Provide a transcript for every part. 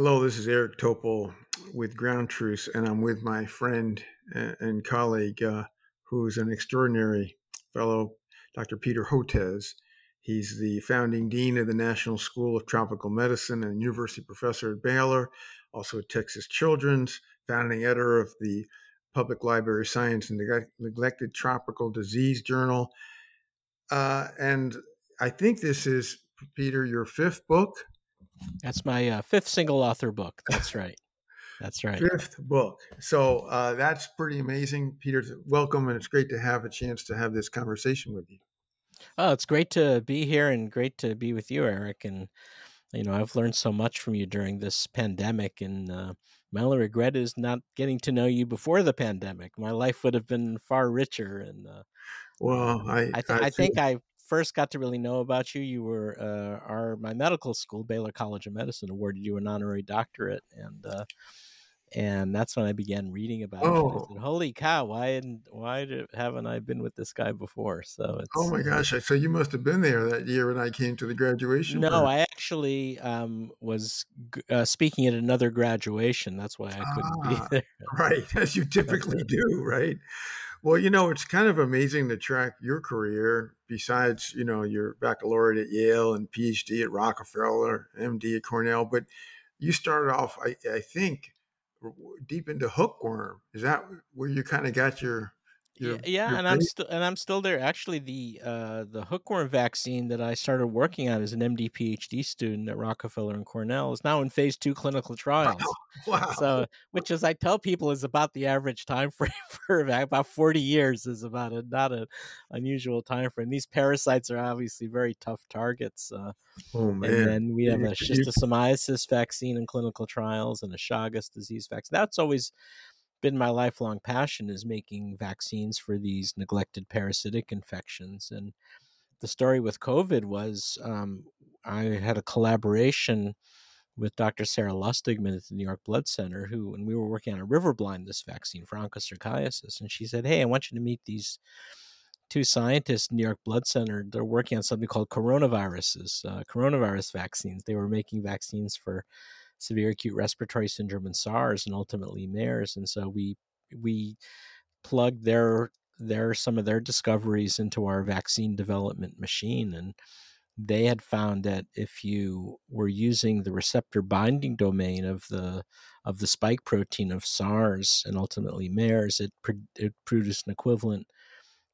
Hello, this is Eric Topol with Ground Truth, and I'm with my friend and colleague, uh, who's an extraordinary fellow, Dr. Peter Hotez. He's the founding dean of the National School of Tropical Medicine and university professor at Baylor, also at Texas Children's, founding editor of the Public Library Science and Neglected Tropical Disease Journal. Uh, and I think this is, Peter, your fifth book. That's my uh, fifth single author book. That's right. That's right. Fifth book. So uh, that's pretty amazing. Peter, welcome. And it's great to have a chance to have this conversation with you. Oh, it's great to be here and great to be with you, Eric. And, you know, I've learned so much from you during this pandemic. And uh, my only regret is not getting to know you before the pandemic. My life would have been far richer. And, uh, well, I, I, th- I, I think I first got to really know about you, you were uh, our my medical school, Baylor College of Medicine, awarded you an honorary doctorate, and uh, and that's when I began reading about oh. it. Said, "Holy cow! Why why did, haven't I been with this guy before?" So it's, oh my gosh! So you must have been there that year when I came to the graduation. No, I actually um, was uh, speaking at another graduation. That's why I couldn't ah, be there. Right, as you typically do, right? Well, you know, it's kind of amazing to track your career besides, you know, your baccalaureate at Yale and PhD at Rockefeller, MD at Cornell, but you started off, I, I think, deep into hookworm. Is that where you kind of got your yeah, yeah and I'm still and I'm still there. Actually, the uh, the hookworm vaccine that I started working on as an MD PhD student at Rockefeller and Cornell is now in phase two clinical trials. Wow. wow. So, which as I tell people is about the average time frame for about 40 years is about a not an unusual time frame. These parasites are obviously very tough targets. Uh, oh man! And then we have a schistosomiasis vaccine in clinical trials and a Chagas disease vaccine. That's always been my lifelong passion is making vaccines for these neglected parasitic infections. And the story with COVID was um, I had a collaboration with Dr. Sarah Lustigman at the New York Blood Center, who, and we were working on a river blindness vaccine for onchocerciasis. And she said, Hey, I want you to meet these two scientists New York Blood Center. They're working on something called coronaviruses, uh, coronavirus vaccines. They were making vaccines for severe acute respiratory syndrome and SARS and ultimately MERS. And so we we plugged their their some of their discoveries into our vaccine development machine and they had found that if you were using the receptor binding domain of the of the spike protein of SARS and ultimately MERS, it, it produced an equivalent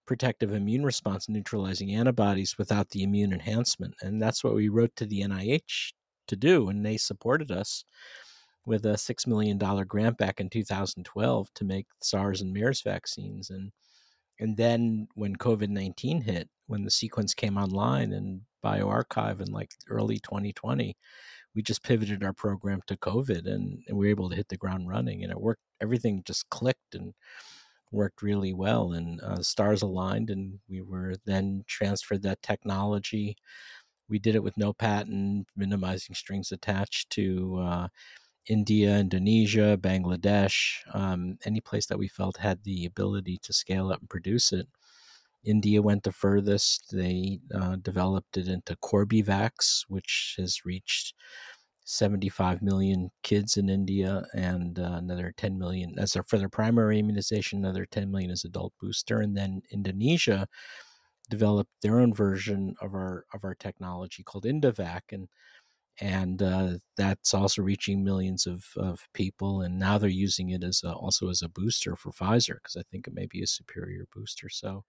protective immune response neutralizing antibodies without the immune enhancement. And that's what we wrote to the NIH to do, and they supported us with a six million dollar grant back in 2012 to make SARS and MERS vaccines, and and then when COVID 19 hit, when the sequence came online and bioRxiv in like early 2020, we just pivoted our program to COVID, and, and we were able to hit the ground running, and it worked. Everything just clicked and worked really well and uh, stars aligned and we were then transferred that technology we did it with no patent, minimizing strings attached to uh, India, Indonesia, Bangladesh, um, any place that we felt had the ability to scale up and produce it. India went the furthest. They uh, developed it into Corbevax, which has reached 75 million kids in India and uh, another 10 million as their, for their primary immunization, another 10 million as adult booster. And then Indonesia developed their own version of our of our technology called IndoVac, and and uh, that's also reaching millions of, of people. And now they're using it as a, also as a booster for Pfizer because I think it may be a superior booster. So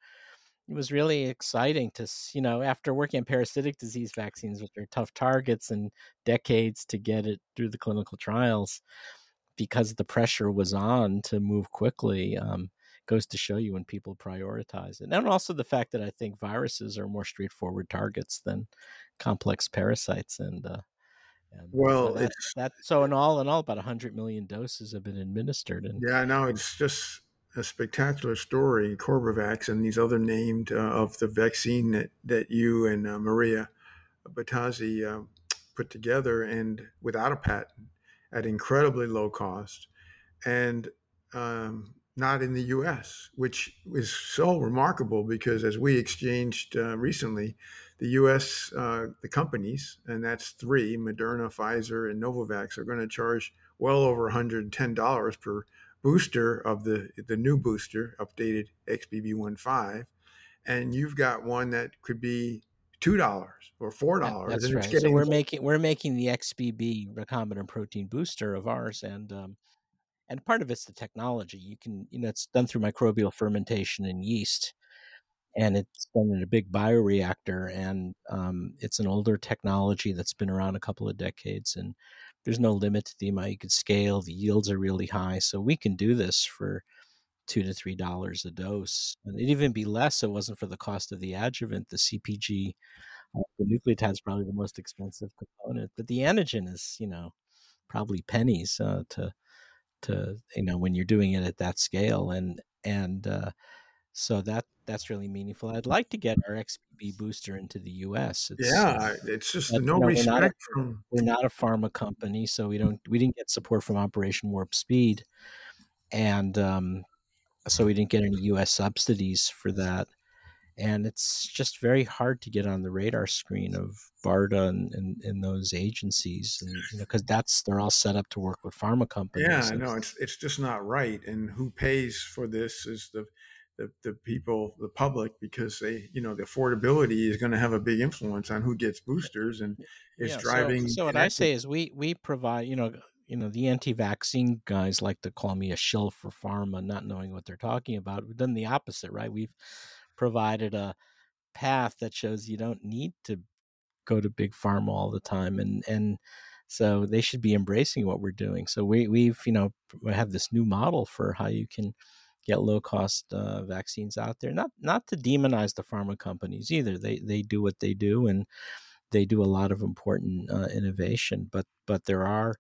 it was really exciting to you know after working on parasitic disease vaccines, which are tough targets and decades to get it through the clinical trials, because the pressure was on to move quickly. Um, goes to show you when people prioritize it. And also the fact that I think viruses are more straightforward targets than complex parasites. And, uh, and well, so that, it's that. So in all, in all, about hundred million doses have been administered. And yeah, no, it's just a spectacular story. Corbevax and these other named uh, of the vaccine that that you and uh, Maria Bottazzi uh, put together, and without a patent, at incredibly low cost, and um, not in the U.S., which is so remarkable because as we exchanged uh, recently, the U.S. Uh, the companies, and that's three: Moderna, Pfizer, and Novavax, are going to charge well over $110 per booster of the the new booster, updated XBB.1.5, and you've got one that could be two dollars or four dollars. That's right. Getting... So we're making we're making the XBB recombinant protein booster of ours, and um, and part of it's the technology. You can you know it's done through microbial fermentation in yeast, and it's done in a big bioreactor, and um, it's an older technology that's been around a couple of decades, and there's no limit to the amount you could scale. The yields are really high, so we can do this for two to three dollars a dose. And it'd even be less if it wasn't for the cost of the adjuvant. The CPG, uh, the nucleotide is probably the most expensive component, but the antigen is, you know, probably pennies uh, to to you know when you're doing it at that scale, and and uh, so that that's really meaningful. I'd like to get our XBB booster into the U.S. It's, yeah, it's just no you respect we're not, a, from. We're not a pharma company, so we don't we didn't get support from Operation Warp Speed, and um, so we didn't get any U.S. subsidies for that. And it's just very hard to get on the radar screen of BARDA and, and, and those agencies, and you know, because that's they're all set up to work with pharma companies. Yeah, I know it's it's just not right. And who pays for this is the the, the people, the public, because they, you know, the affordability is going to have a big influence on who gets boosters and is yeah, driving. So, so what I say is we we provide, you know, you know, the anti-vaccine guys like to call me a shill for pharma, not knowing what they're talking about. We've done the opposite, right? We've provided a path that shows you don't need to go to big pharma all the time, and and so they should be embracing what we're doing. So we we've you know have this new model for how you can get low cost uh, vaccines out there. Not not to demonize the pharma companies either. They they do what they do and they do a lot of important uh, innovation. But but there are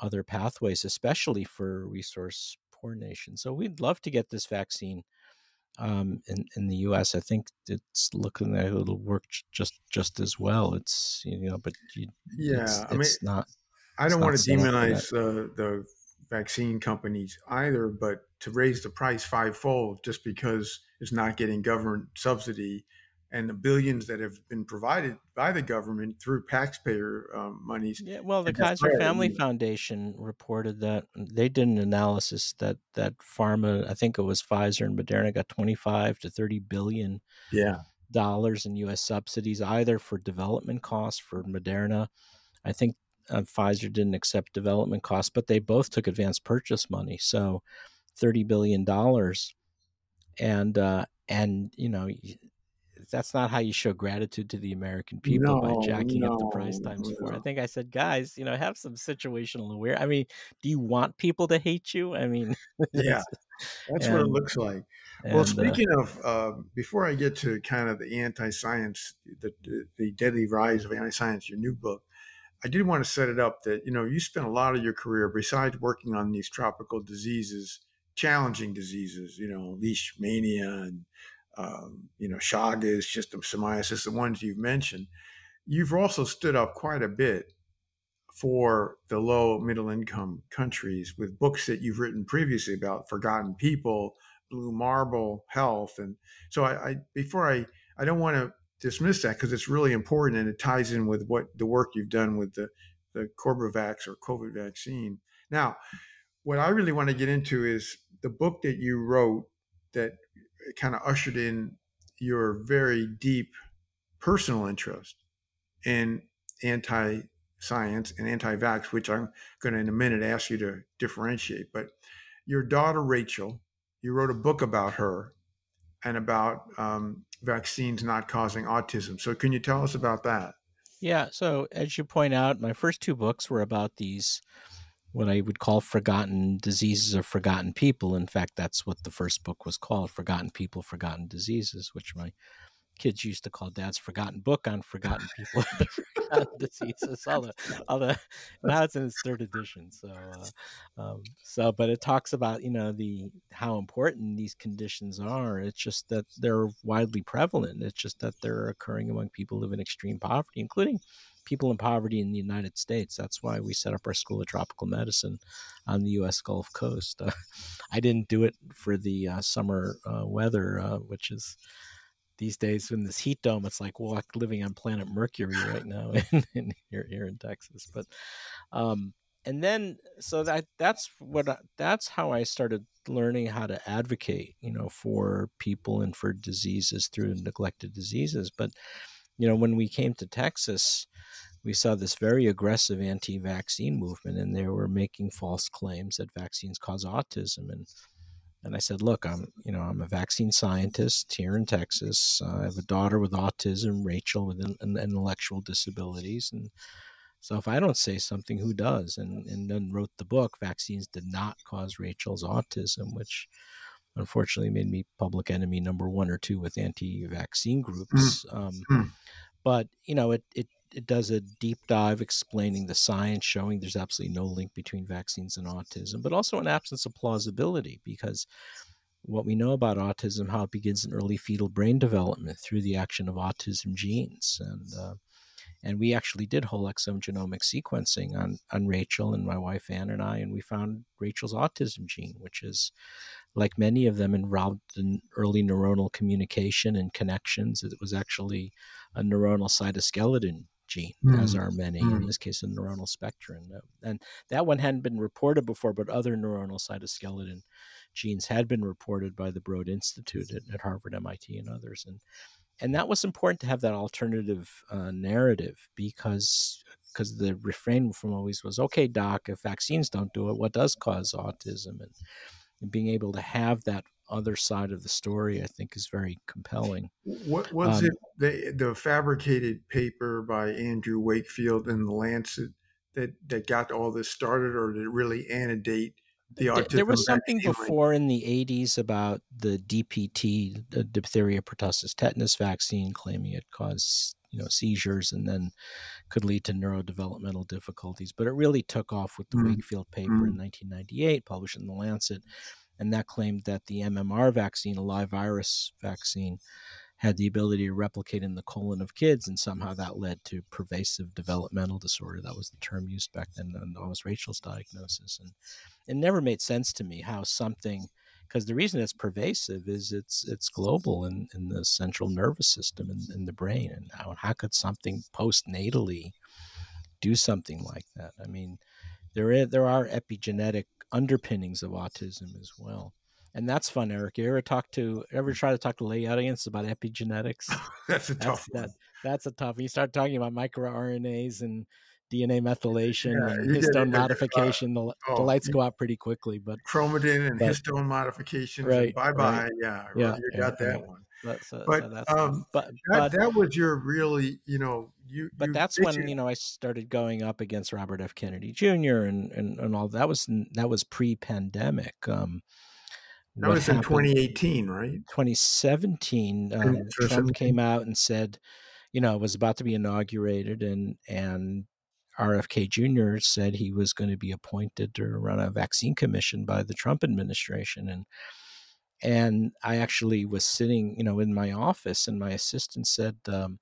other pathways, especially for resource poor nations. So we'd love to get this vaccine um, in in the U.S. I think it's looking like it'll work just just as well. It's you know, but you, yeah, it's, I mean, not. I don't want to demonize uh, the vaccine companies either, but to raise the price fivefold just because it's not getting government subsidy and the billions that have been provided by the government through taxpayer um, monies. Yeah, well, the Kaiser Family Foundation reported that they did an analysis that that pharma, I think it was Pfizer and Moderna, got twenty five to thirty billion. Yeah. Dollars in U.S. subsidies, either for development costs for Moderna. I think uh, Pfizer didn't accept development costs, but they both took advance purchase money. So, thirty billion dollars, and uh, and you know that's not how you show gratitude to the American people no, by jacking no, up the price times no. four. I think I said, guys, you know, have some situational aware. I mean, do you want people to hate you? I mean, yeah, that's and, what it looks like. And, well, uh speaking uh, of, uh, before I get to kind of the anti-science, the, the, the deadly rise of anti-science, your new book, I did want to set it up that you know you spent a lot of your career besides working on these tropical diseases, challenging diseases, you know, leishmania and um, you know, Chagas, schistosomiasis, the ones you've mentioned, you've also stood up quite a bit for the low middle income countries with books that you've written previously about forgotten people, blue marble health. And so I, I before I, I don't want to dismiss that because it's really important and it ties in with what the work you've done with the, the Corbevax or COVID vaccine. Now, what I really want to get into is the book that you wrote that kind of ushered in your very deep personal interest in anti science and anti vax, which I'm going to in a minute ask you to differentiate. But your daughter, Rachel, you wrote a book about her and about um, vaccines not causing autism. So, can you tell us about that? Yeah. So, as you point out, my first two books were about these what I would call forgotten diseases or forgotten people. In fact, that's what the first book was called Forgotten People, Forgotten Diseases, which my kids used to call Dad's Forgotten Book on Forgotten People, Forgotten Diseases. All the, all the, now it's in its third edition. So, uh, um, so, but it talks about, you know, the, how important these conditions are. It's just that they're widely prevalent. It's just that they're occurring among people who live in extreme poverty, including people in poverty in the United States. That's why we set up our School of Tropical Medicine on the U.S. Gulf Coast. Uh, I didn't do it for the uh, summer uh, weather, uh, which is these days in this heat dome. It's like walk living on planet Mercury right now in, in here, here in Texas. But um, and then so that that's what I, that's how I started learning how to advocate, you know, for people and for diseases through neglected diseases. But you know, when we came to Texas, we saw this very aggressive anti-vaccine movement, and they were making false claims that vaccines cause autism. And and I said, look, I'm you know I'm a vaccine scientist here in Texas. Uh, I have a daughter with autism, Rachel with intellectual disabilities, and so if I don't say something, who does? And and then wrote the book. Vaccines did not cause Rachel's autism, which unfortunately made me public enemy number one or two with anti-vaccine groups. Mm. Um, mm. But you know, it it it does a deep dive explaining the science, showing there's absolutely no link between vaccines and autism, but also an absence of plausibility because what we know about autism, how it begins in early fetal brain development through the action of autism genes, and uh, and we actually did whole exome genomic sequencing on on Rachel and my wife Ann and I, and we found Rachel's autism gene, which is like many of them involved in early neuronal communication and connections. It was actually a neuronal cytoskeleton gene, mm. as are many, mm. in this case, a neuronal spectrin. And that one hadn't been reported before, but other neuronal cytoskeleton genes had been reported by the Broad Institute at, at Harvard, MIT, and others. And and that was important to have that alternative uh, narrative because because the refrain from always was okay doc if vaccines don't do it what does cause autism and, and being able to have that other side of the story i think is very compelling what was um, it the, the fabricated paper by andrew wakefield in the lancet that that got all this started or did it really antedate the autism. There was something before in the 80s about the DPT, the diphtheria, pertussis, tetanus vaccine, claiming it caused you know seizures and then could lead to neurodevelopmental difficulties. But it really took off with the mm. Wakefield paper mm. in 1998, published in the Lancet, and that claimed that the MMR vaccine, a live virus vaccine, had the ability to replicate in the colon of kids, and somehow that led to pervasive developmental disorder. That was the term used back then, and that was Rachel's diagnosis. And it never made sense to me how something, because the reason it's pervasive is it's it's global in, in the central nervous system and in, in the brain, and how how could something postnatally do something like that? I mean, there is, there are epigenetic underpinnings of autism as well and that's fun, Eric. You ever talk to ever try to talk to lay audience about epigenetics? that's a tough that's, that, that's a tough. You start talking about microRNAs and DNA methylation yeah, and histone uh, modification. The, oh, the, lights go out pretty quickly, but chromatin and but, histone modifications. Right. Bye bye. Right. Yeah, yeah. You got yeah, that one. But, so, but, so um, but, that, but that was your really, you know, you. But you, that's when you, you know I started going up against Robert F. Kennedy Jr. and and, and all that was that was pre-pandemic. Um, that was in 2018, right? 2017. Um, Trump came out and said, you know, it was about to be inaugurated, and and RFK Jr. said he was going to be appointed to run a vaccine commission by the Trump administration, and and I actually was sitting, you know, in my office, and my assistant said. Um,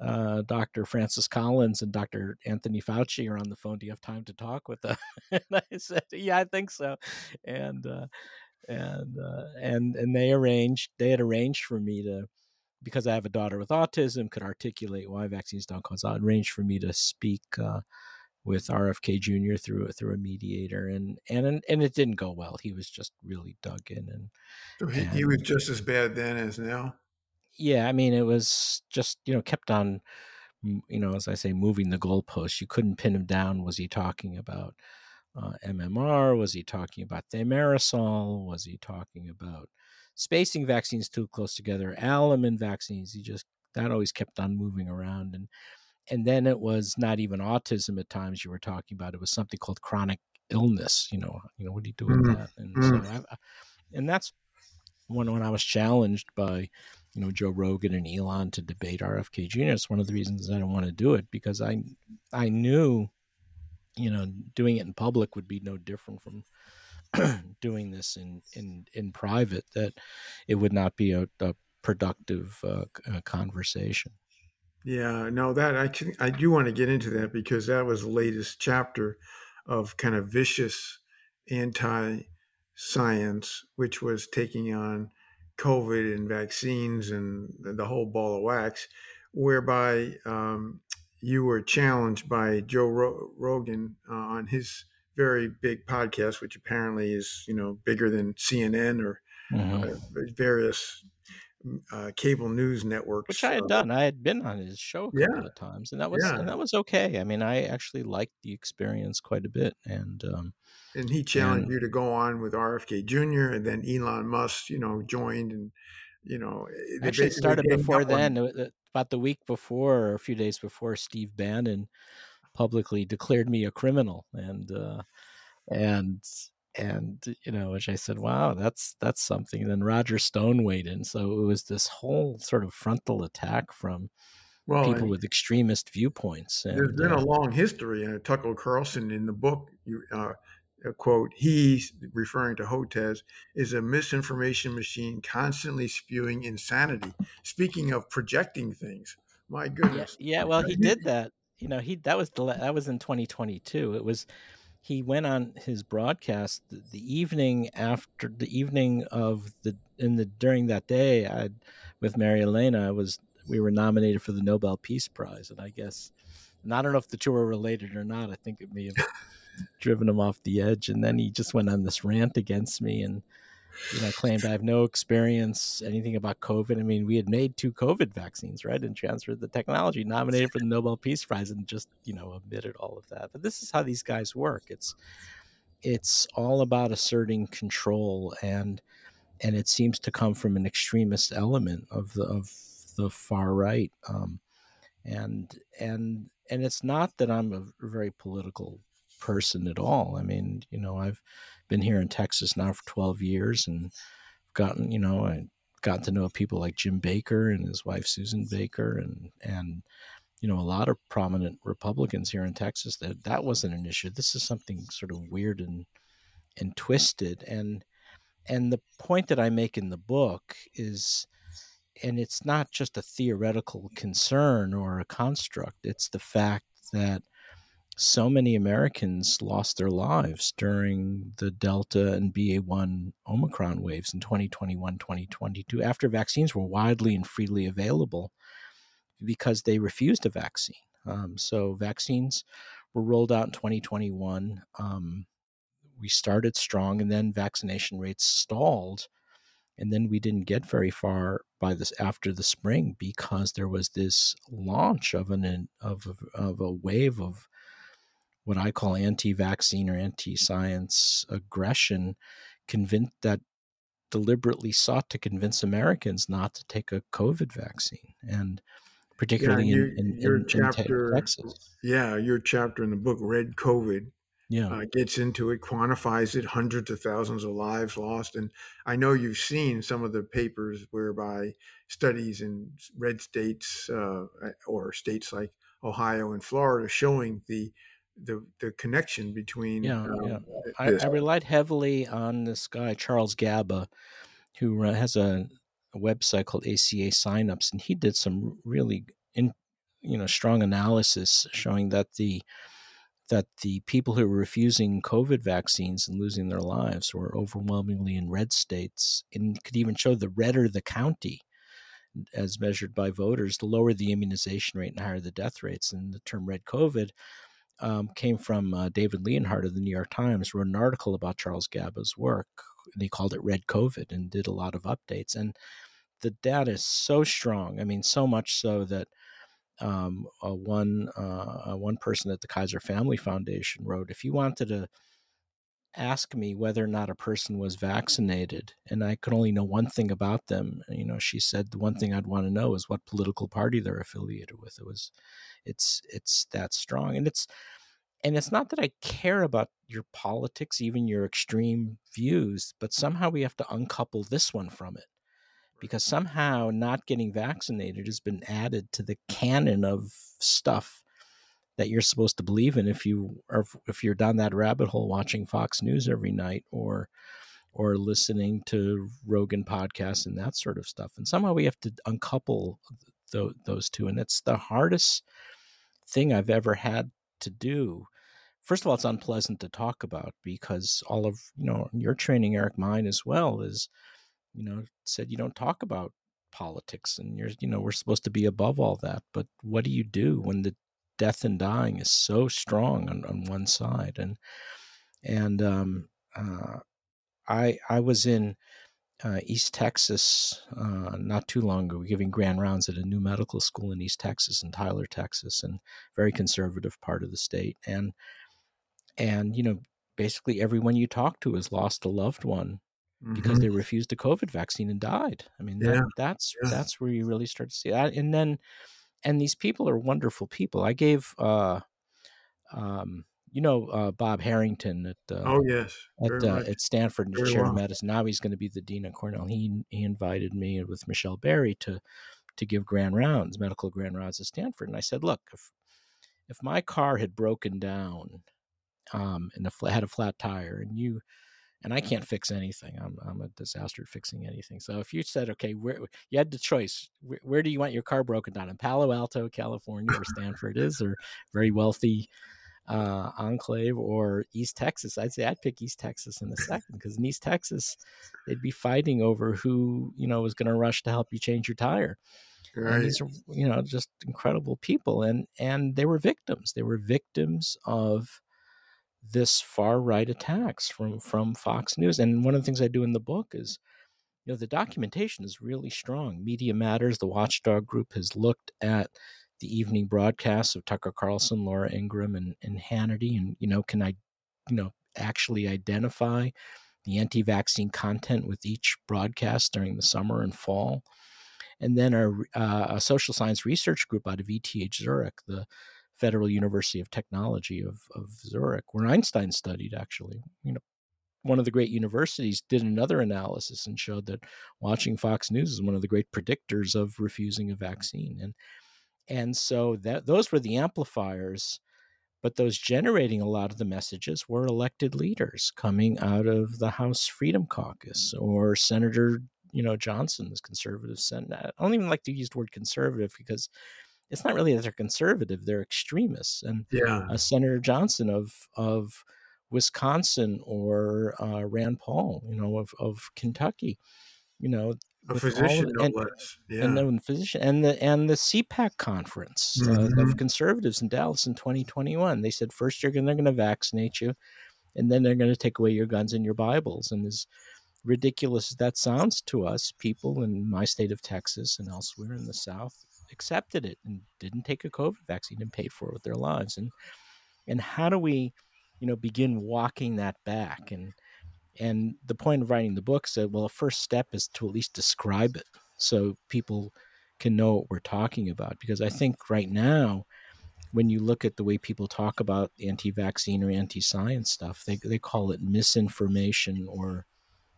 uh, Dr. Francis Collins and Dr. Anthony Fauci are on the phone. Do you have time to talk with them? and I said, Yeah, I think so. And uh, and uh, and and they arranged they had arranged for me to because I have a daughter with autism could articulate why vaccines don't cause autism arranged for me to speak uh, with RFK Jr. through through a mediator and and and it didn't go well he was just really dug in and, so he, and he was just as bad then as now yeah I mean it was just you know kept on you know as I say moving the goalposts you couldn't pin him down was he talking about uh, MMR? Was he talking about thimerosal? Was he talking about spacing vaccines too close together? Alum vaccines. You just that always kept on moving around, and and then it was not even autism at times you were talking about. It was something called chronic illness. You know, you know what do you do with mm-hmm. that? And mm-hmm. so, I, and that's when when I was challenged by you know Joe Rogan and Elon to debate RFK Jr. It's one of the reasons I don't want to do it because I I knew you know, doing it in public would be no different from doing this in, in, in private, that it would not be a, a productive uh, uh, conversation. Yeah, no, that I can, I do want to get into that because that was the latest chapter of kind of vicious anti science, which was taking on COVID and vaccines and the whole ball of wax, whereby um, you were challenged by Joe Rogan uh, on his very big podcast, which apparently is you know bigger than CNN or mm-hmm. uh, various uh, cable news networks, which I had uh, done. I had been on his show a couple yeah. of times, and that was yeah. and that was okay. I mean, I actually liked the experience quite a bit, and um, and he challenged and, you to go on with RFK Jr. and then Elon Musk, you know, joined and you know, actually started before then. About the week before, or a few days before, Steve Bannon publicly declared me a criminal, and uh, and and you know which i said wow that's that's something. And then roger stone weighed in so it was this whole sort of frontal attack from well, people with extremist viewpoints and, there's been uh, a long history uh, tucker carlson in the book you uh, quote he referring to hotez is a misinformation machine constantly spewing insanity. Speaking of projecting things my goodness. yeah, yeah well he did that you know he that was the that was in 2022 it was he went on his broadcast the, the, evening after the evening of the in the during that day I with Maria Elena I was we were nominated for the Nobel Peace Prize. And I guess and I don't know if the two are related or not. I think it may have driven him off the edge. And then he just went on this rant against me and you know, claimed I have no experience, anything about COVID. I mean, we had made two COVID vaccines, right, and transferred the technology, nominated for the Nobel Peace Prize, and just you know admitted all of that. But this is how these guys work. It's it's all about asserting control, and and it seems to come from an extremist element of the of the far right. Um, and and and it's not that I'm a very political person at all. I mean, you know, I've been here in Texas now for 12 years and gotten, you know, I got to know people like Jim Baker and his wife Susan Baker and and you know a lot of prominent Republicans here in Texas that that wasn't an issue. This is something sort of weird and and twisted and and the point that I make in the book is and it's not just a theoretical concern or a construct it's the fact that so many Americans lost their lives during the Delta and BA1 Omicron waves in 2021, 2022, after vaccines were widely and freely available because they refused a vaccine. Um, so, vaccines were rolled out in 2021. Um, we started strong, and then vaccination rates stalled. And then we didn't get very far by this after the spring because there was this launch of an of of a wave of what I call anti-vaccine or anti-science aggression, convinced that deliberately sought to convince Americans not to take a COVID vaccine, and particularly yeah, in, in, your in, chapter, in Texas. Yeah, your chapter in the book, Red COVID, yeah. Uh, gets into it, quantifies it, hundreds of thousands of lives lost. And I know you've seen some of the papers whereby studies in red states uh, or states like Ohio and Florida showing the the the connection between yeah, um, yeah. I, I, relied heavily on this guy Charles Gaba who has a, a, website called ACA signups and he did some really in you know strong analysis showing that the that the people who were refusing COVID vaccines and losing their lives were overwhelmingly in red states and could even show the redder the county as measured by voters, the lower the immunization rate and higher the death rates. And the term red COVID um, came from uh, David Leonhardt of the New York Times, wrote an article about Charles Gaba's work, and he called it Red COVID and did a lot of updates. And the data is so strong. I mean, so much so that um, uh, one uh, one person at the Kaiser Family Foundation wrote, if you wanted to ask me whether or not a person was vaccinated, and I could only know one thing about them, you know, she said the one thing I'd want to know is what political party they're affiliated with. It was it's it's that strong, and it's and it's not that I care about your politics, even your extreme views, but somehow we have to uncouple this one from it because somehow not getting vaccinated has been added to the canon of stuff that you're supposed to believe in if you are if you're down that rabbit hole watching Fox News every night or or listening to Rogan podcasts and that sort of stuff. And somehow we have to uncouple th- those two, and it's the hardest thing I've ever had to do. First of all, it's unpleasant to talk about because all of you know your training, Eric, mine as well, is you know said you don't talk about politics and you're you know we're supposed to be above all that but what do you do when the death and dying is so strong on, on one side and and um, uh, I I was in uh, East Texas uh, not too long ago, giving grand rounds at a new medical school in East Texas in Tyler, Texas, and very conservative part of the state. And and you know, basically everyone you talk to has lost a loved one mm-hmm. because they refused a COVID vaccine and died. I mean, that, that's yeah. that's where you really start to see that. And then, and these people are wonderful people. I gave. Uh, um, you know uh, Bob Harrington at uh, oh yes at uh, at Stanford and chair of medicine. Now he's going to be the dean at Cornell. He he invited me with Michele Barry to to give grand rounds, medical grand rounds at Stanford, and I said, look, if if my car had broken down um, and the, had a flat tire, and you and I can't fix anything. I'm I'm a disaster at fixing anything. So if you said, okay, where you had the choice, where, where do you want your car broken down? In Palo Alto, California, where Stanford is, or very wealthy uh, enclave or East Texas, I'd say I'd pick East Texas in a second because in East Texas, they'd be fighting over who you know was going to rush to help you change your tire. Right. And these are you know just incredible people, and and they were victims. They were victims of this far right attacks from from Fox News. And one of the things I do in the book is you know the documentation is really strong media matters the watchdog group has looked at the evening broadcasts of Tucker Carlson, Laura Ingraham, and, and Hannity, and you know, can I, you know, actually identify the anti-vaccine content with each broadcast during the summer and fall, and then our uh, a social science research group out of ETH Zurich, the Federal University of Technology of, of Zurich, where Einstein studied actually, you know, one of the great universities did another analysis and showed that watching Fox News is one of the great predictors of refusing a vaccine. And and so that those were the amplifiers but those generating a lot of the messages were elected leaders coming out of the house freedom caucus or senator you know johnson this conservative senator i don't even like to use the word conservative because it's not really that they're conservative they're extremists and yeah. uh, senator johnson of of wisconsin or uh, rand paul you know of, of kentucky you know a physician, no and, less. Yeah. And then physician and the and the CPAC conference mm-hmm. uh, of conservatives in Dallas in 2021. They said first you're going they're going to vaccinate you, and then they're going to take away your guns and your Bibles. And as ridiculous as that sounds to us, people in my state of Texas and elsewhere in the South accepted it and didn't take a COVID vaccine and paid for it with their lives. And and how do we, you know, begin walking that back and and the point of writing the book said, well, the first step is to at least describe it so people can know what we're talking about. Because I think right now, when you look at the way people talk about anti vaccine or anti science stuff, they, they call it misinformation or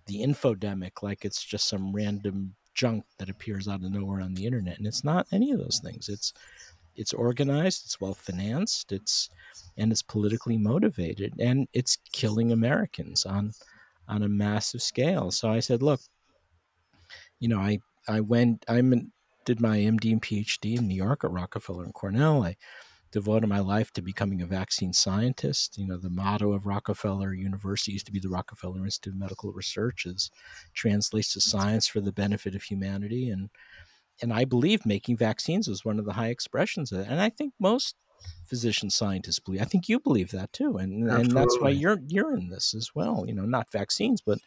the infodemic, like it's just some random junk that appears out of nowhere on the internet. And it's not any of those things. It's it's organized, it's well financed, it's and it's politically motivated, and it's killing Americans on on a massive scale. So I said, look, you know, I I went I did my MD and PhD in New York at Rockefeller and Cornell. I devoted my life to becoming a vaccine scientist. You know, the motto of Rockefeller University used to be the Rockefeller Institute of Medical Research is translates to science for the benefit of humanity. And and I believe making vaccines was one of the high expressions of it. And I think most physician scientists believe. I think you believe that too, and Absolutely. and that's why you're you're in this as well. You know, not vaccines, but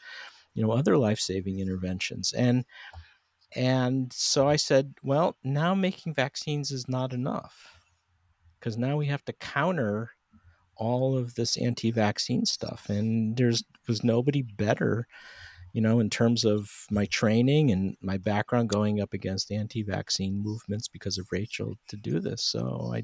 you know other life saving interventions. And and so I said, well, now making vaccines is not enough because now we have to counter all of this anti-vaccine stuff, and there's was nobody better you know, in terms of my training and my background going up against anti-vaccine movements because of Rachel to do this. So I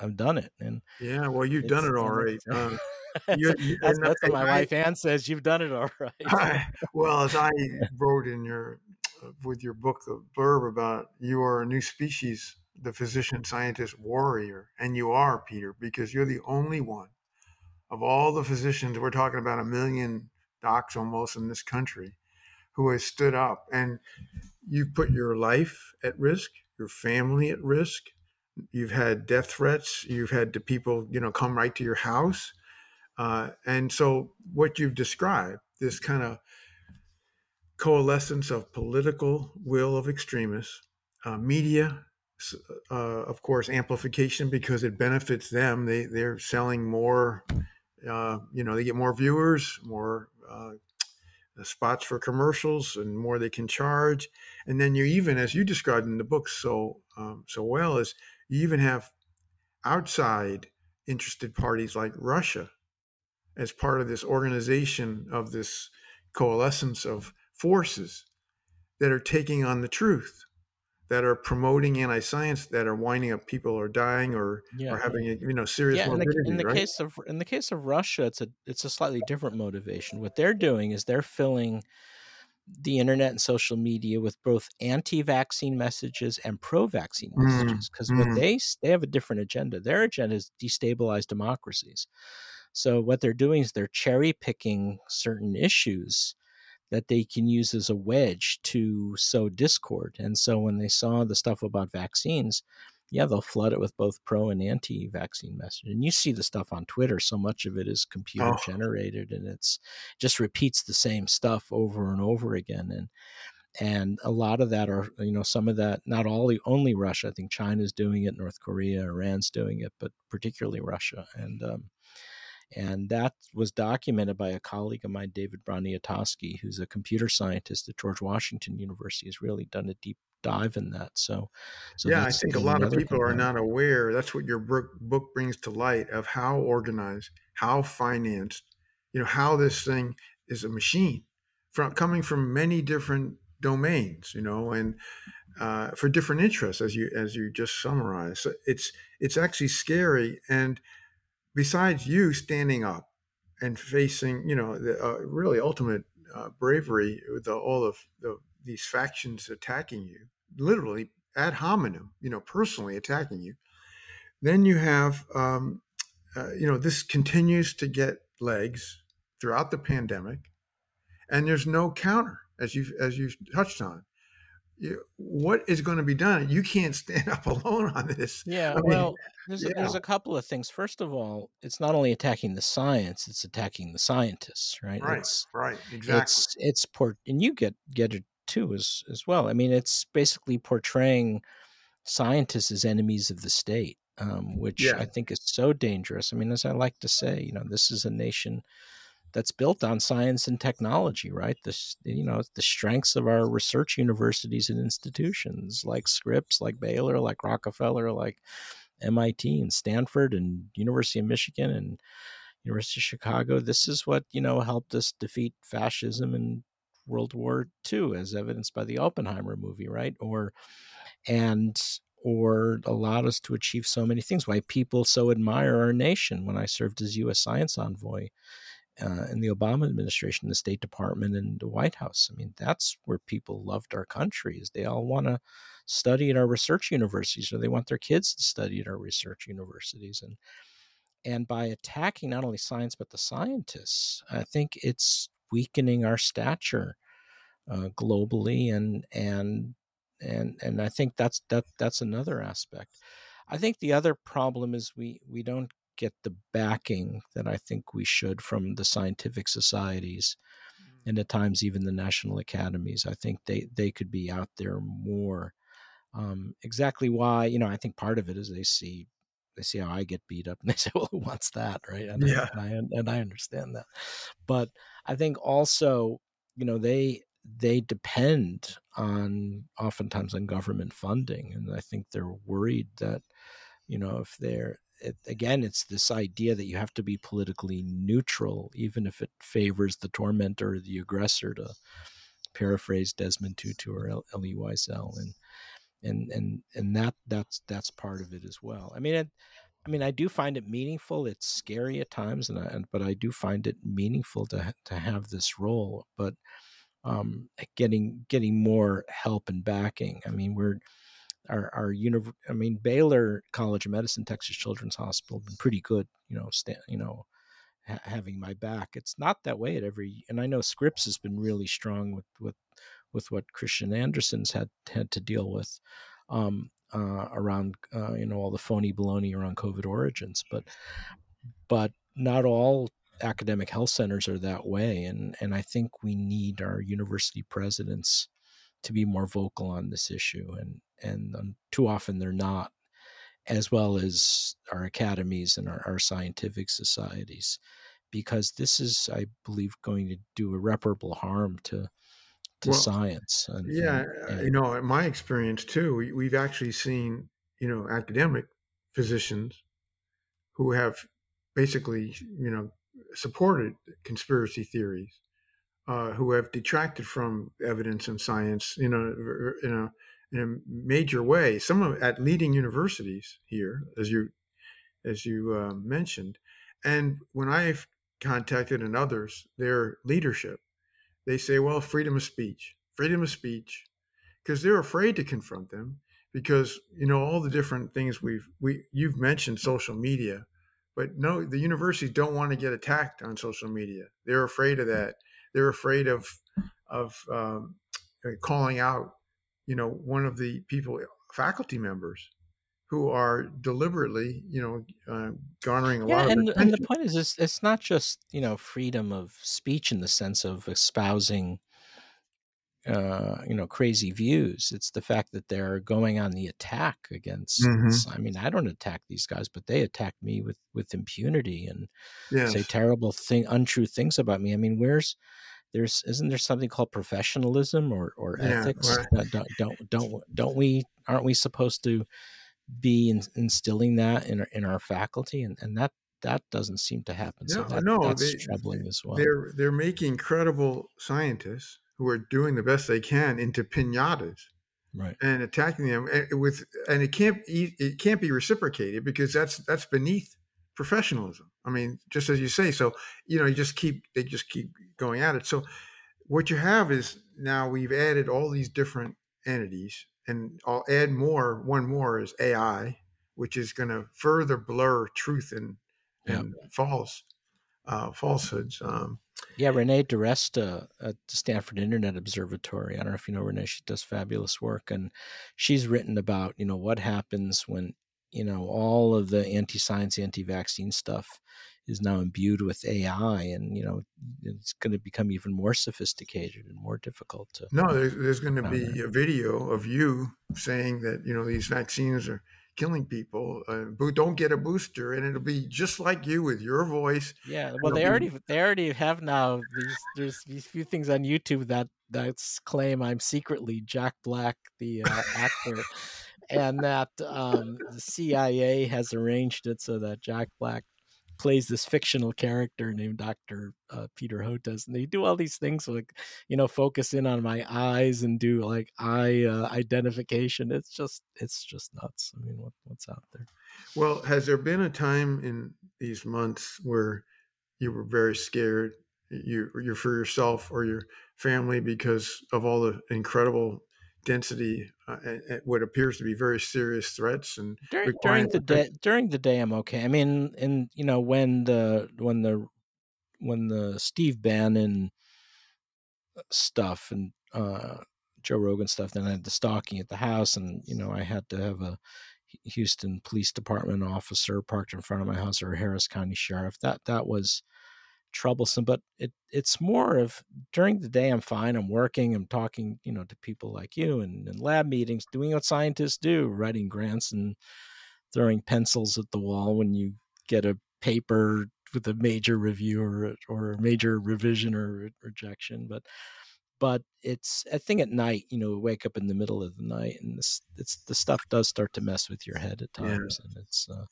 I've done it. And yeah, well, you've done it all right. Um, that's, that's what my I, wife Ann says. You've done it all right. I, well, as I wrote in your uh, with your book, the blurb about you are a new species, the physician scientist warrior, and you are Peter because you're the only one of all the physicians. We're talking about a million docs almost in this country who has stood up and you've put your life at risk your family at risk. You've had death threats. You've had the people, you know, come right to your house. Uh, and so, what you've described, this kind of coalescence of political will of extremists, uh, media, uh, of course, amplification because it benefits them. They they're selling more. Uh, you know, they get more viewers, more uh, spots for commercials, and more they can charge. And then you even, as you described in the book so um, so well, is you even have outside interested parties like Russia as part of this organization of this coalescence of forces that are taking on the truth that are promoting anti-science that are winding up people or dying or yeah. or having you know serious yeah, in the, in the right? case of in the case of Russia it's a it's a slightly different motivation what they're doing is they're filling the internet and social media with both anti-vaccine messages and pro-vaccine mm, messages because mm, they they have a different agenda their agenda is destabilize democracies so what they're doing is they're cherry picking certain issues that they can use as a wedge to sow discord. And so when they saw the stuff about vaccines, yeah, they'll flood it with both pro and anti vaccine message. And you see the stuff on Twitter, so much of it is computer oh. generated and it's just repeats the same stuff over and over again. And and a lot of that are you know some of that not all only russia i think china's doing it north korea iran's doing it but particularly russia and um, and that was documented by a colleague of mine, David Broniatowski, who's a computer scientist at George Washington University, has really done a deep dive in that. So, so yeah, I think a lot of people component. are not aware. That's what your book brings to light of how organized, how financed, you know, how this thing is a machine from coming from many different domains, you know, and uh, for different interests, as you as you just summarized. So it's it's actually scary and besides you standing up and facing, you know, the uh, really ultimate uh, bravery with all of the, these factions attacking you, literally ad hominem, you know, personally attacking you, then you have, um, uh, you know, this continues to get legs throughout the pandemic, and there's no counter, as you as you touched on what is going to be done? You can't stand up alone on this. Yeah, I well, there's, yeah. A, there's a couple of things. First of all, it's not only attacking the science; it's attacking the scientists, right? Right, it's, right, exactly. It's it's port, and you get get it too as as well. I mean, it's basically portraying scientists as enemies of the state, um, which yeah. I think is so dangerous. I mean, as I like to say, you know, this is a nation that's built on science and technology, right? This, you know, the strengths of our research universities and institutions like Scripps, like Baylor, like Rockefeller, like MIT and Stanford and University of Michigan and University of Chicago. This is what, you know, helped us defeat fascism in World War II, as evidenced by the Oppenheimer movie, right? Or, and, or allowed us to achieve so many things. Why people so admire our nation. When I served as U.S. Science Envoy uh, in the Obama administration, the State Department, and the White House. I mean, that's where people loved our country. Is they all want to study at our research universities, or they want their kids to study at our research universities, and and by attacking not only science but the scientists, I think it's weakening our stature uh, globally, and and and and I think that's that that's another aspect. I think the other problem is we we don't get the backing that I think we should from the scientific societies mm. and at times even the national academies. I think they, they could be out there more. Um, exactly why, you know, I think part of it is they see they see how I get beat up and they say, well, who wants that? Right. And, yeah. and, I, and I understand that. But I think also, you know, they, they depend on oftentimes on government funding. And I think they're worried that, you know, if they're, it, again, it's this idea that you have to be politically neutral, even if it favors the tormentor or the aggressor, to paraphrase Desmond Tutu or Elie Wiesel, and and and and that that's that's part of it as well. I mean, it, I mean, I do find it meaningful. It's scary at times, and, I, but I do find it meaningful to to have this role. But um, getting getting more help and backing. I mean, we're our our univ- I mean Baylor College of Medicine, Texas Children's Hospital, been pretty good. You know, stand, you know, ha- having my back. It's not that way at every, and I know Scripps has been really strong with with with what Kristian Andersen's had had to deal with. um, uh, around uh, you know all the phony baloney around COVID origins, but but not all academic health centers are that way, and and I think we need our university presidents to be more vocal on this issue, and and um, too often they're not, as well as our academies and our, our scientific societies, because this is, I believe, going to do irreparable harm to to well, science. And, yeah, and, and, you know, in my experience too, we, we've actually seen you know academic physicians who have basically you know supported conspiracy theories, uh, who have detracted from evidence and science, you know, in a in a major way. Some of at leading universities here, as you as you uh, mentioned, and when I've contacted and others, their leadership, they say, well, freedom of speech, freedom of speech, because they're afraid to confront them because you know all the different things we've we you've mentioned social media but no the universities don't want to get attacked on social media. They're afraid of that they're afraid of of um, calling out you know one of the people faculty members who are deliberately you know uh, garnering a yeah, lot of and, attention. and the point is it's, it's not just you know freedom of speech in the sense of espousing uh, you know crazy views. It's the fact that they're going on the attack against. Mm-hmm. I mean, I don't attack these guys, but they attack me with with impunity and yes. say terrible thing, untrue things about me. I mean, where's there's isn't there something called professionalism or or yeah, ethics? Right. Don't, don't don't don't we aren't we supposed to be in, instilling that in our, in our faculty and and that that doesn't seem to happen. So that, no, that's they, troubling as well. They're they're making credible scientists who are doing the best they can into pinatas right. and attacking them eh, with and it can't it can't be reciprocated because that's that's beneath professionalism. I mean just as you say so you know you just keep they just keep going at it. So what you have is now we've added all these different entities and i'll add more one more is ai which is going to further blur truth and and yeah. false uh, falsehoods um, yeah, Renee DiResta at the Stanford Internet Observatory. I don't know if you know Renee. She does fabulous work, and she's written about you know what happens when you know all of the anti-science, anti-vaccine stuff is now imbued with AI, and you know it's going to become even more sophisticated and more difficult to. No, there's, there's going to be a video of you saying that you know these vaccines are killing people. Uh, don't get a booster, and it'll be just like you with your voice. Yeah, well, they already they already have now. These there's these few things on YouTube that that's claim I'm secretly Jack Black, the uh, actor. and that um, the CIA has arranged it so that Jack Black plays this fictional character named Dr. Uh, Peter Hotez. And they do all these things like, you know, focus in on my eyes and do like eye uh, identification. It's just, it's just nuts. I mean, what, what's out there? Well, has there been a time in these months where you were very scared, you, you're for yourself or your family because of all the incredible density uh, what appears to be very serious threats and during, during the day during the day i'm okay. I mean and you know when the when the when the steve bannon stuff and uh joe rogan stuff then i had the stalking at the house and you know i had to have a houston police department officer parked in front of my house or a harris county sheriff. That that was troublesome but it it's more of during the day i'm fine i'm working i'm talking you know to people like you and, in lab meetings doing what scientists do writing grants and throwing pencils at the wall when you get a paper with a major review or, or a major revision or rejection but but it's a thing at night you know wake up in the middle of the night and this it's the stuff does start to mess with your head at times yeah. and it's uh,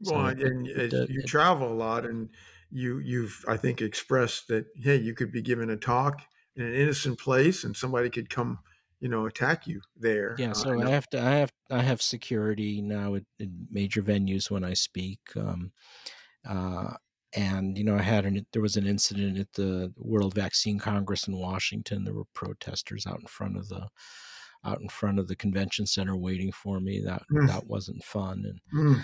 well, so and it, it, you it, travel a lot, and you you've I think expressed that hey, you could be given a talk in an innocent place, and somebody could come, you know, attack you there. Yeah, uh, so uh, I, I have to I have I have security now at, at major venues when I speak. Um, uh, and you know, I had an there was an incident at the World Vaccine Congress in Washington. There were protesters out in front of the out in front of the convention center waiting for me. That mm. that wasn't fun, and mm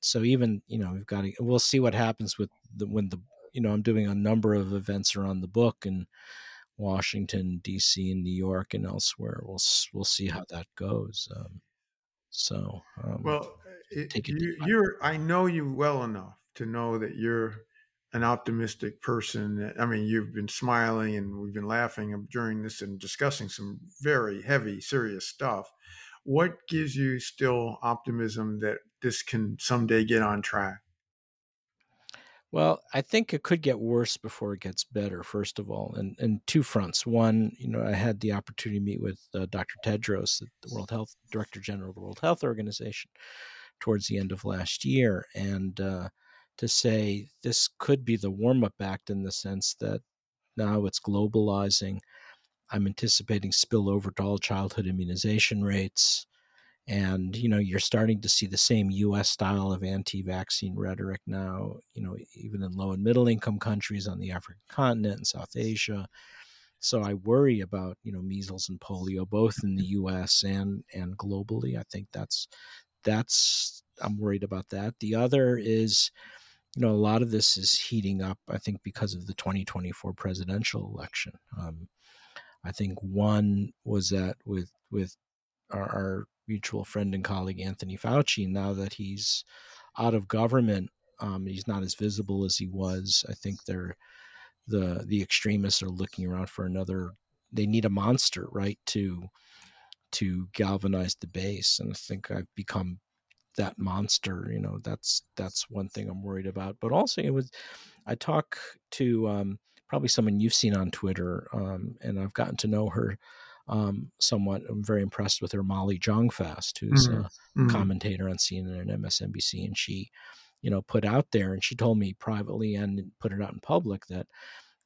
so even you know we've got to we'll see what happens with the when the you know i'm doing a number of events around the book in washington dc and new york and elsewhere we'll we'll see how that goes um, So, um, well, it, you, you're. I know you well enough to know that you're an optimistic person. I mean, you've been smiling and we've been laughing during this and discussing some very heavy, serious stuff. What gives you still optimism that this can someday get on track? Well, I think it could get worse before it gets better. First of all, and and two fronts. One, you know, I had the opportunity to meet with uh, Dr. Tedros, the World Health Director General of the World Health Organization, towards the end of last year, and uh, to say this could be the warm up act in the sense that now it's globalizing. I'm anticipating spillover to all childhood immunization rates. And, you know, you're starting to see the same US style of anti vaccine rhetoric now, you know, even in low and middle income countries on the African continent and South Asia. So I worry about, you know, measles and polio, both in the US and, and globally. I think that's, that's, I'm worried about that. The other is, you know, a lot of this is heating up, I think, because of the 2024 presidential election. Um, I think one was that with, with our, our mutual friend and colleague Anthony Fauci, now that he's out of government, um, he's not as visible as he was. I think they're the the extremists are looking around for another. They need a monster, right, to to galvanize the base. And I think I've become that monster. You know, that's that's one thing I'm worried about. But also, it was I talk to um, probably someone you've seen on Twitter, um, and I've gotten to know her um, somewhat. I'm very impressed with her, Molly Jong-Fast, who's mm-hmm. a mm-hmm. commentator on CNN and MSNBC, and she, you know, put out there, and she told me privately and put it out in public that,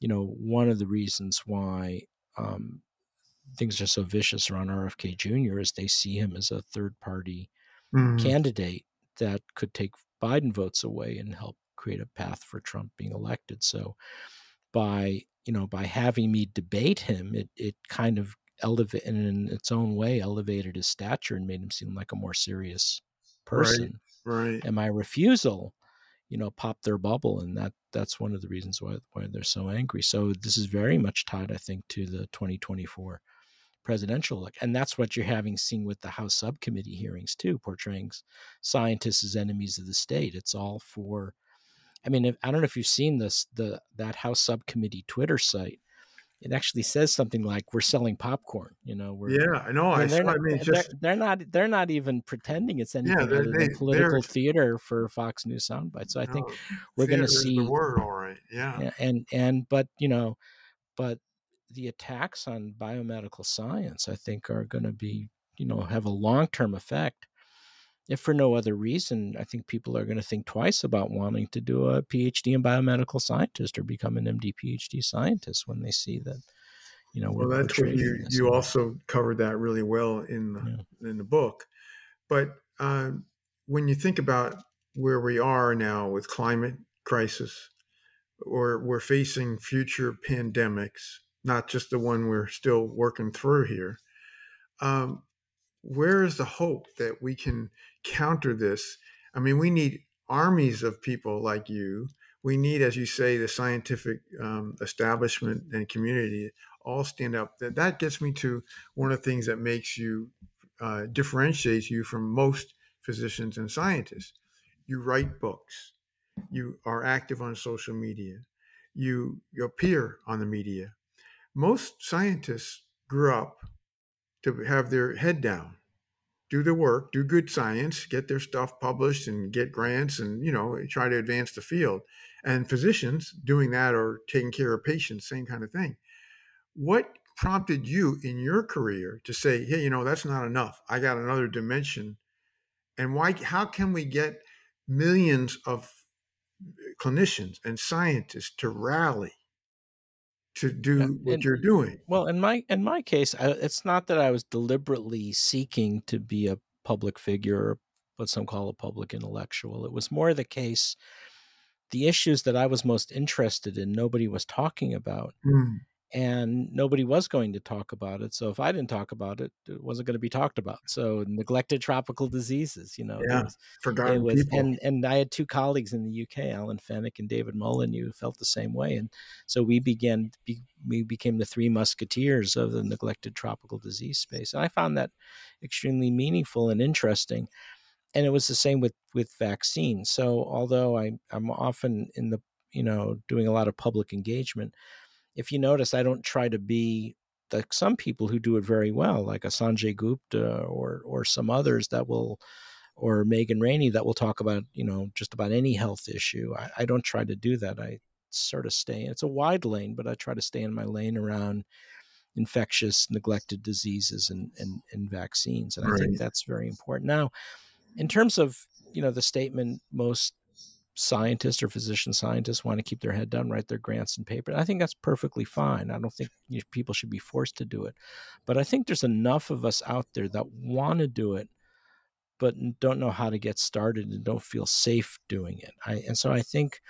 you know, one of the reasons why um, things are so vicious around RFK Jr. is they see him as a third party mm-hmm. candidate that could take Biden votes away and help create a path for Trump being elected. So by you know by having me debate him, it it kind of elevated in its own way elevated his stature and made him seem like a more serious person. Right. right. And my refusal, you know, popped their bubble, and that that's one of the reasons why why they're so angry. So this is very much tied, I think, to the 2024 presidential look. And that's what you're having seen with the House subcommittee hearings too, portraying scientists as enemies of the state. It's all for I mean, if, I don't know if you've seen this the that House subcommittee Twitter site. It actually says something like "We're selling popcorn." You know, we're yeah, I know. I, they're, not, I mean, they're, they're, not they're not even pretending it's anything yeah, other than political theater for Fox News soundbite. So I think oh, we're going to see the word all right. Yeah, and and but you know, but the attacks on biomedical science, I think, are going to be, you know, have a long term effect. If for no other reason, I think people are going to think twice about wanting to do a PhD in biomedical scientist or become an MD PhD scientist when they see that, you know, well, that's what you you also covered that really well in the yeah. in the book. But uh, when you think about where we are now with climate crisis, or we're facing future pandemics, not just the one we're still working through here. Um, where is the hope that we can counter this? I mean, we need armies of people like you. We need, as you say, the scientific um, establishment and community all stand up. That that gets me to one of the things that makes you uh, differentiates you from most physicians and scientists. You write books. You are active on social media. You, you appear on the media most scientists grew up to have their head down, do the work, do good science, get their stuff published and get grants and, you know, try to advance the field. And physicians doing that or taking care of patients, same kind of thing. What prompted you in your career to say, hey, you know, that's not enough. I got another dimension. And why how can we get millions of eh, clinicians and scientists to rally to do and, what you're doing. Well, in my in my case, I, it's not that I was deliberately seeking to be a public figure, what some call a public intellectual. It was more the case the issues that I was most interested in nobody was talking about. Mm. And nobody was going to talk about it. So if I didn't talk about it, it wasn't going to be talked about. So neglected tropical diseases, you know, yeah, was, forgotten was, people. And and I had two colleagues in the UK, Alan Fenwick and David Molyneux, who felt the same way, and so we began. We became the three musketeers of the neglected tropical disease space, and I found that extremely meaningful and interesting. And it was the same with with vaccines. So although I, I'm often in the you know doing a lot of public engagement if you notice, I don't try to be like some people who do it very well, like a Sanjay Gupta or or some others that will, or Megan Ranney that will talk about you know just about any health issue. I, I don't try to do that. I sort of stay. It's a wide lane, but I try to stay in my lane around infectious, neglected diseases and and, and vaccines, and I think that's very important. Now, in terms of you know the statement most scientists or physician scientists want to keep their head down, write their grants and papers. I think that's perfectly fine. I don't think you know, people should be forced to do it. But I think there's enough of us out there that want to do it, but don't know how to get started and don't feel safe doing it. I, and so I think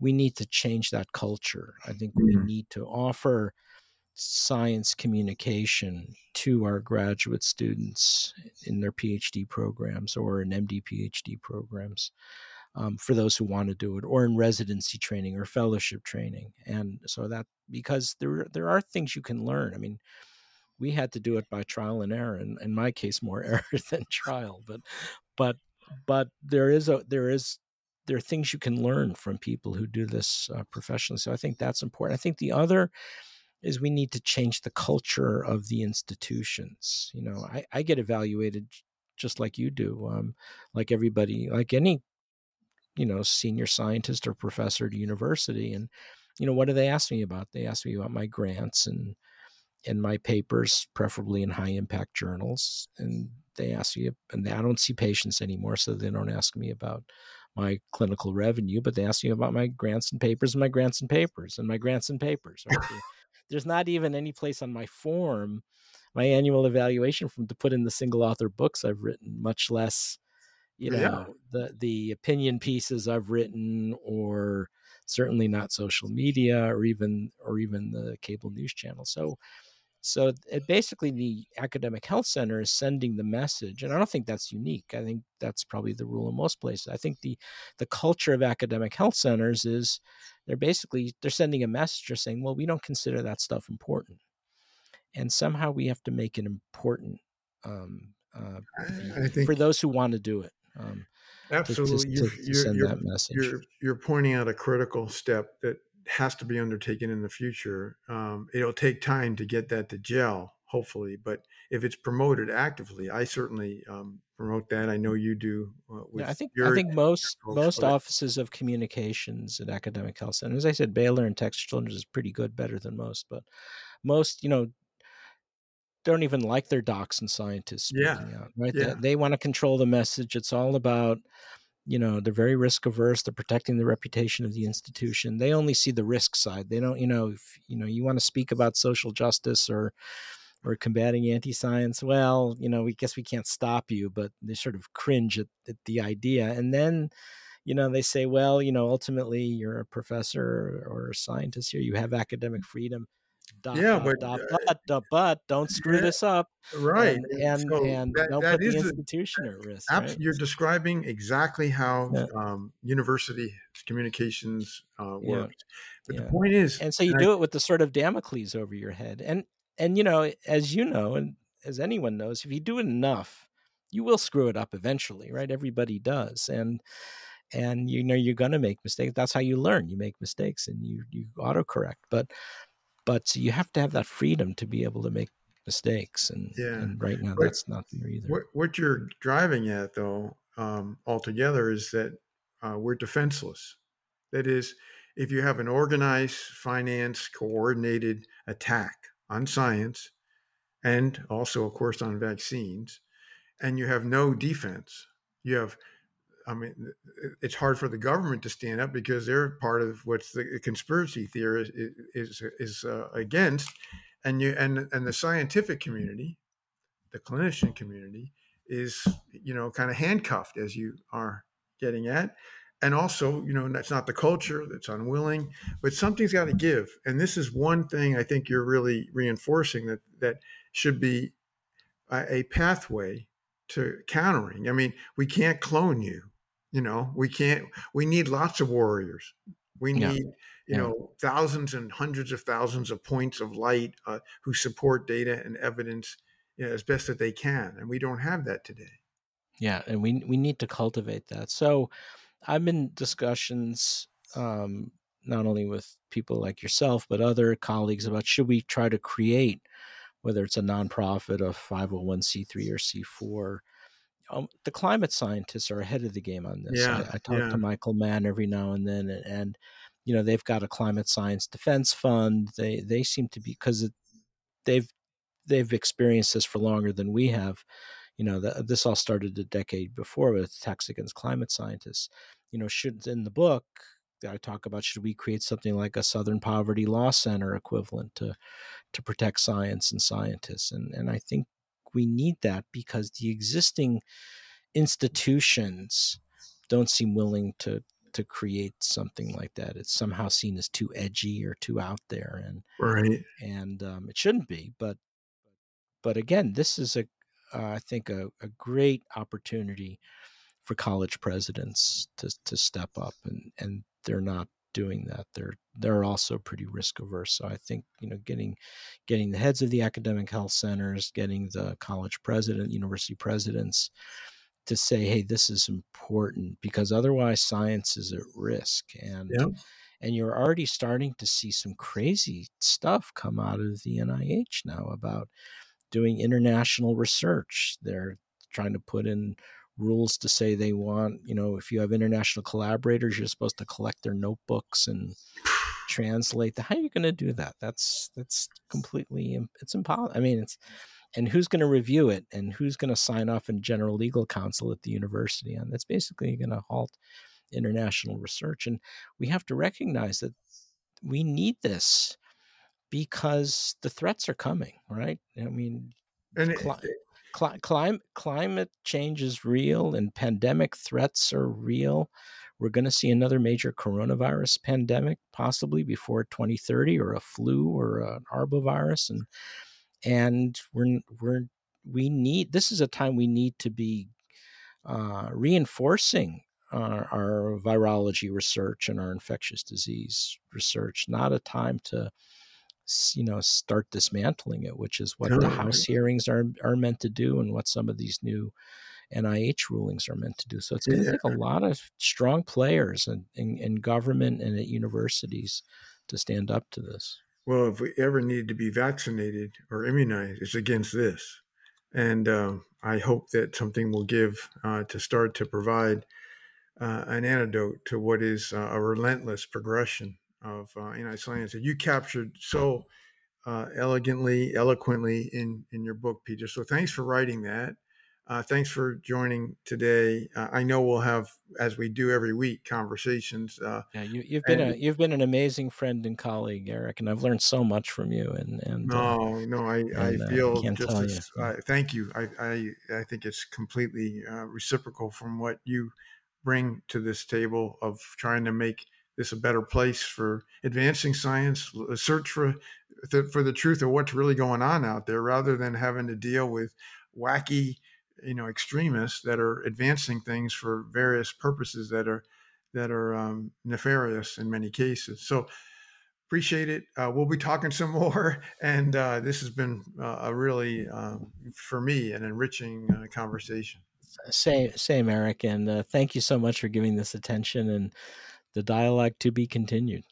we need to change that culture. I think mm-hmm. we need to offer science communication to our graduate students in their PhD programs or in MD PhD programs um, for those who want to do it, or in residency training or fellowship training. And so that because there there are things you can learn. I mean, we had to do it by trial and error, and in my case, more error than trial. But but but there is a there is there are things you can learn from people who do this uh, professionally. So I think that's important. I think the other is we need to change the culture of the institutions. You know, I, I get evaluated just like you do, um, like everybody, like any you know senior scientist or professor at university and you know what do they ask me about they ask me about my grants and and my papers preferably in high impact journals and they ask me and i don't see patients anymore so they don't ask me about my clinical revenue but they ask me about my grants and papers and my grants and papers and my grants and papers right? there's not even any place on my form my annual evaluation from to put in the single author books i've written much less you know the the opinion pieces I've written or certainly not social media or even or even the cable news channel. So so it basically the academic health center is sending the message and I don't think that's unique. I think that's probably the rule in most places. I think the the culture of academic health centers is they're basically they're sending a message or saying, well, we don't consider that stuff important. And somehow we have to make it important um, uh, think, for those who want to do it. Um, Absolutely, to, to, to you're, you're, you're, you're, pointing out a critical step that has to be undertaken in the future. Um, it'll take time to get that to gel, hopefully, but if it's promoted actively, I certainly um, promote that. I know you do. Uh, yeah, I think I think most most offices of communications at academic health centers, as I said, Baylor and Texas Children's is pretty good, better than most, but most, you know, don't even like their docs and scientists speaking yeah. out, right? Yeah. They, they want to control the message. It's all about, you know, they're very risk averse. They're protecting the reputation of the institution. They only see the risk side. They don't, you know, if you know you want to speak about social justice or or combating anti-science, well, you know, we guess we can't stop you, but they sort of cringe at, at the idea. And then, you know, they say, well, you know, ultimately you're a professor or a scientist here. You have academic freedom Dot, yeah, dot, but, dot, uh, but, dot, but don't screw yeah, this up. Right. And, and, so and that, don't that put the institution at risk. Right? You're describing exactly how yeah. um, university communications uh, works. But the point is, and so you do I, it with the sort of Damocles over your head. And, and, you know, as you know, and as anyone knows, if you do it enough, you will screw it up eventually, right? Everybody does. And, and you know you're going to make mistakes that's how you learn you make mistakes and you you autocorrect but but you have to have that freedom to be able to make mistakes and, yeah. and right now that's not there either what, what you're driving at though um, altogether is that uh, we're defenseless that is if you have an organized finance coordinated attack on science and also of course on vaccines and you have no defense you have I mean, it's hard for the government to stand up because they're part of what the conspiracy theory is is, is uh, against, and you and and the scientific community, the clinician community, is you know kind of handcuffed as you are getting at, and also, you know, that's not the culture that's unwilling, but something's got to give. And this is one thing I think you're really reinforcing that that should be a, a pathway to countering. I mean, we can't clone you. You know, we can't. We need lots of warriors. We need, yeah. you yeah. know, thousands and hundreds of thousands of points of light uh, who support data and evidence you know, as best that they can, and we don't have that today. Yeah, and we we need to cultivate that. So, I'm in discussions um, not only with people like yourself, but other colleagues about should we try to create, whether it's a nonprofit, a 501c3 or C4. Um, the climate scientists are ahead of the game on this. Yeah, I, I talk yeah. to Michael Mann every now and then, and, and, you know they've got a climate science defense fund. They they seem to be because they've they've experienced this for longer than we have you know, the, this all started a decade before with attacks against climate scientists. You know, should in the book I talk about should we create something like a Southern Poverty Law Center equivalent to to protect science and scientists, and and I think we need that because the existing institutions don't seem willing to to create something like that. It's somehow seen as too edgy or too out there, and right, and um, it shouldn't be. But but again, this is a uh, I think, a, a great opportunity for college presidents to to step up, and and they're not doing that. They're they're also pretty risk averse. So I think you know getting getting the heads of the academic health centers, getting the college president, university presidents to say, hey, this is important because otherwise science is at risk. And yep. and you're already starting to see some crazy stuff come out of the NIH now about doing international research. They're trying to put in rules to say they want, you know, if you have international collaborators, you're supposed to collect their notebooks and translate that. How are you going to do that? That's that's completely it's impossible. I mean, it's and who's going to review it and who's going to sign off in general legal counsel at the university and that's basically going to halt international research and we have to recognize that we need this because the threats are coming, right? I mean, and it, cli- climate climate change is real, and pandemic threats are real. We're going to see another major coronavirus pandemic, possibly before 2030, or a flu or an arbovirus, and and we're we're we need this is a time we need to be uh, reinforcing our, our, virology research and our infectious disease research, not a time to you know start dismantling it, which is what the House hearings are are meant to do, and what some of these new NIH rulings are meant to do. So it's going to take a lot of strong players in, in, in, government and at universities to stand up to this. Well, if we ever need to be vaccinated or immunized, it's against this. And um, I hope that something will give uh, to start to provide uh, an antidote to what is uh, a relentless progression of uh, anti-science that you captured so uh, elegantly, eloquently in in your book, Peter. So thanks for writing that. Uh, thanks for joining today. Uh, I know we'll have, as we do every week, conversations. Uh, yeah, you, have been a you've been an amazing friend and colleague, Eric, and I've learned so much from you. And and uh, no, no, I, and, I feel just as, you. thank you. I, I I think it's completely reciprocal from what you bring to this table of trying to make this a better place for advancing science, a search for for the truth of what's really going on out there, rather than having to deal with wacky, you know, extremists that are advancing things for various purposes that are that are um, nefarious in many cases. So appreciate it. Uh, we'll be talking some more, and uh, this has been uh, a really, um, for me, an enriching uh, conversation. Same, same, Eric, and uh, thank you so much for giving this attention and the dialogue to be continued.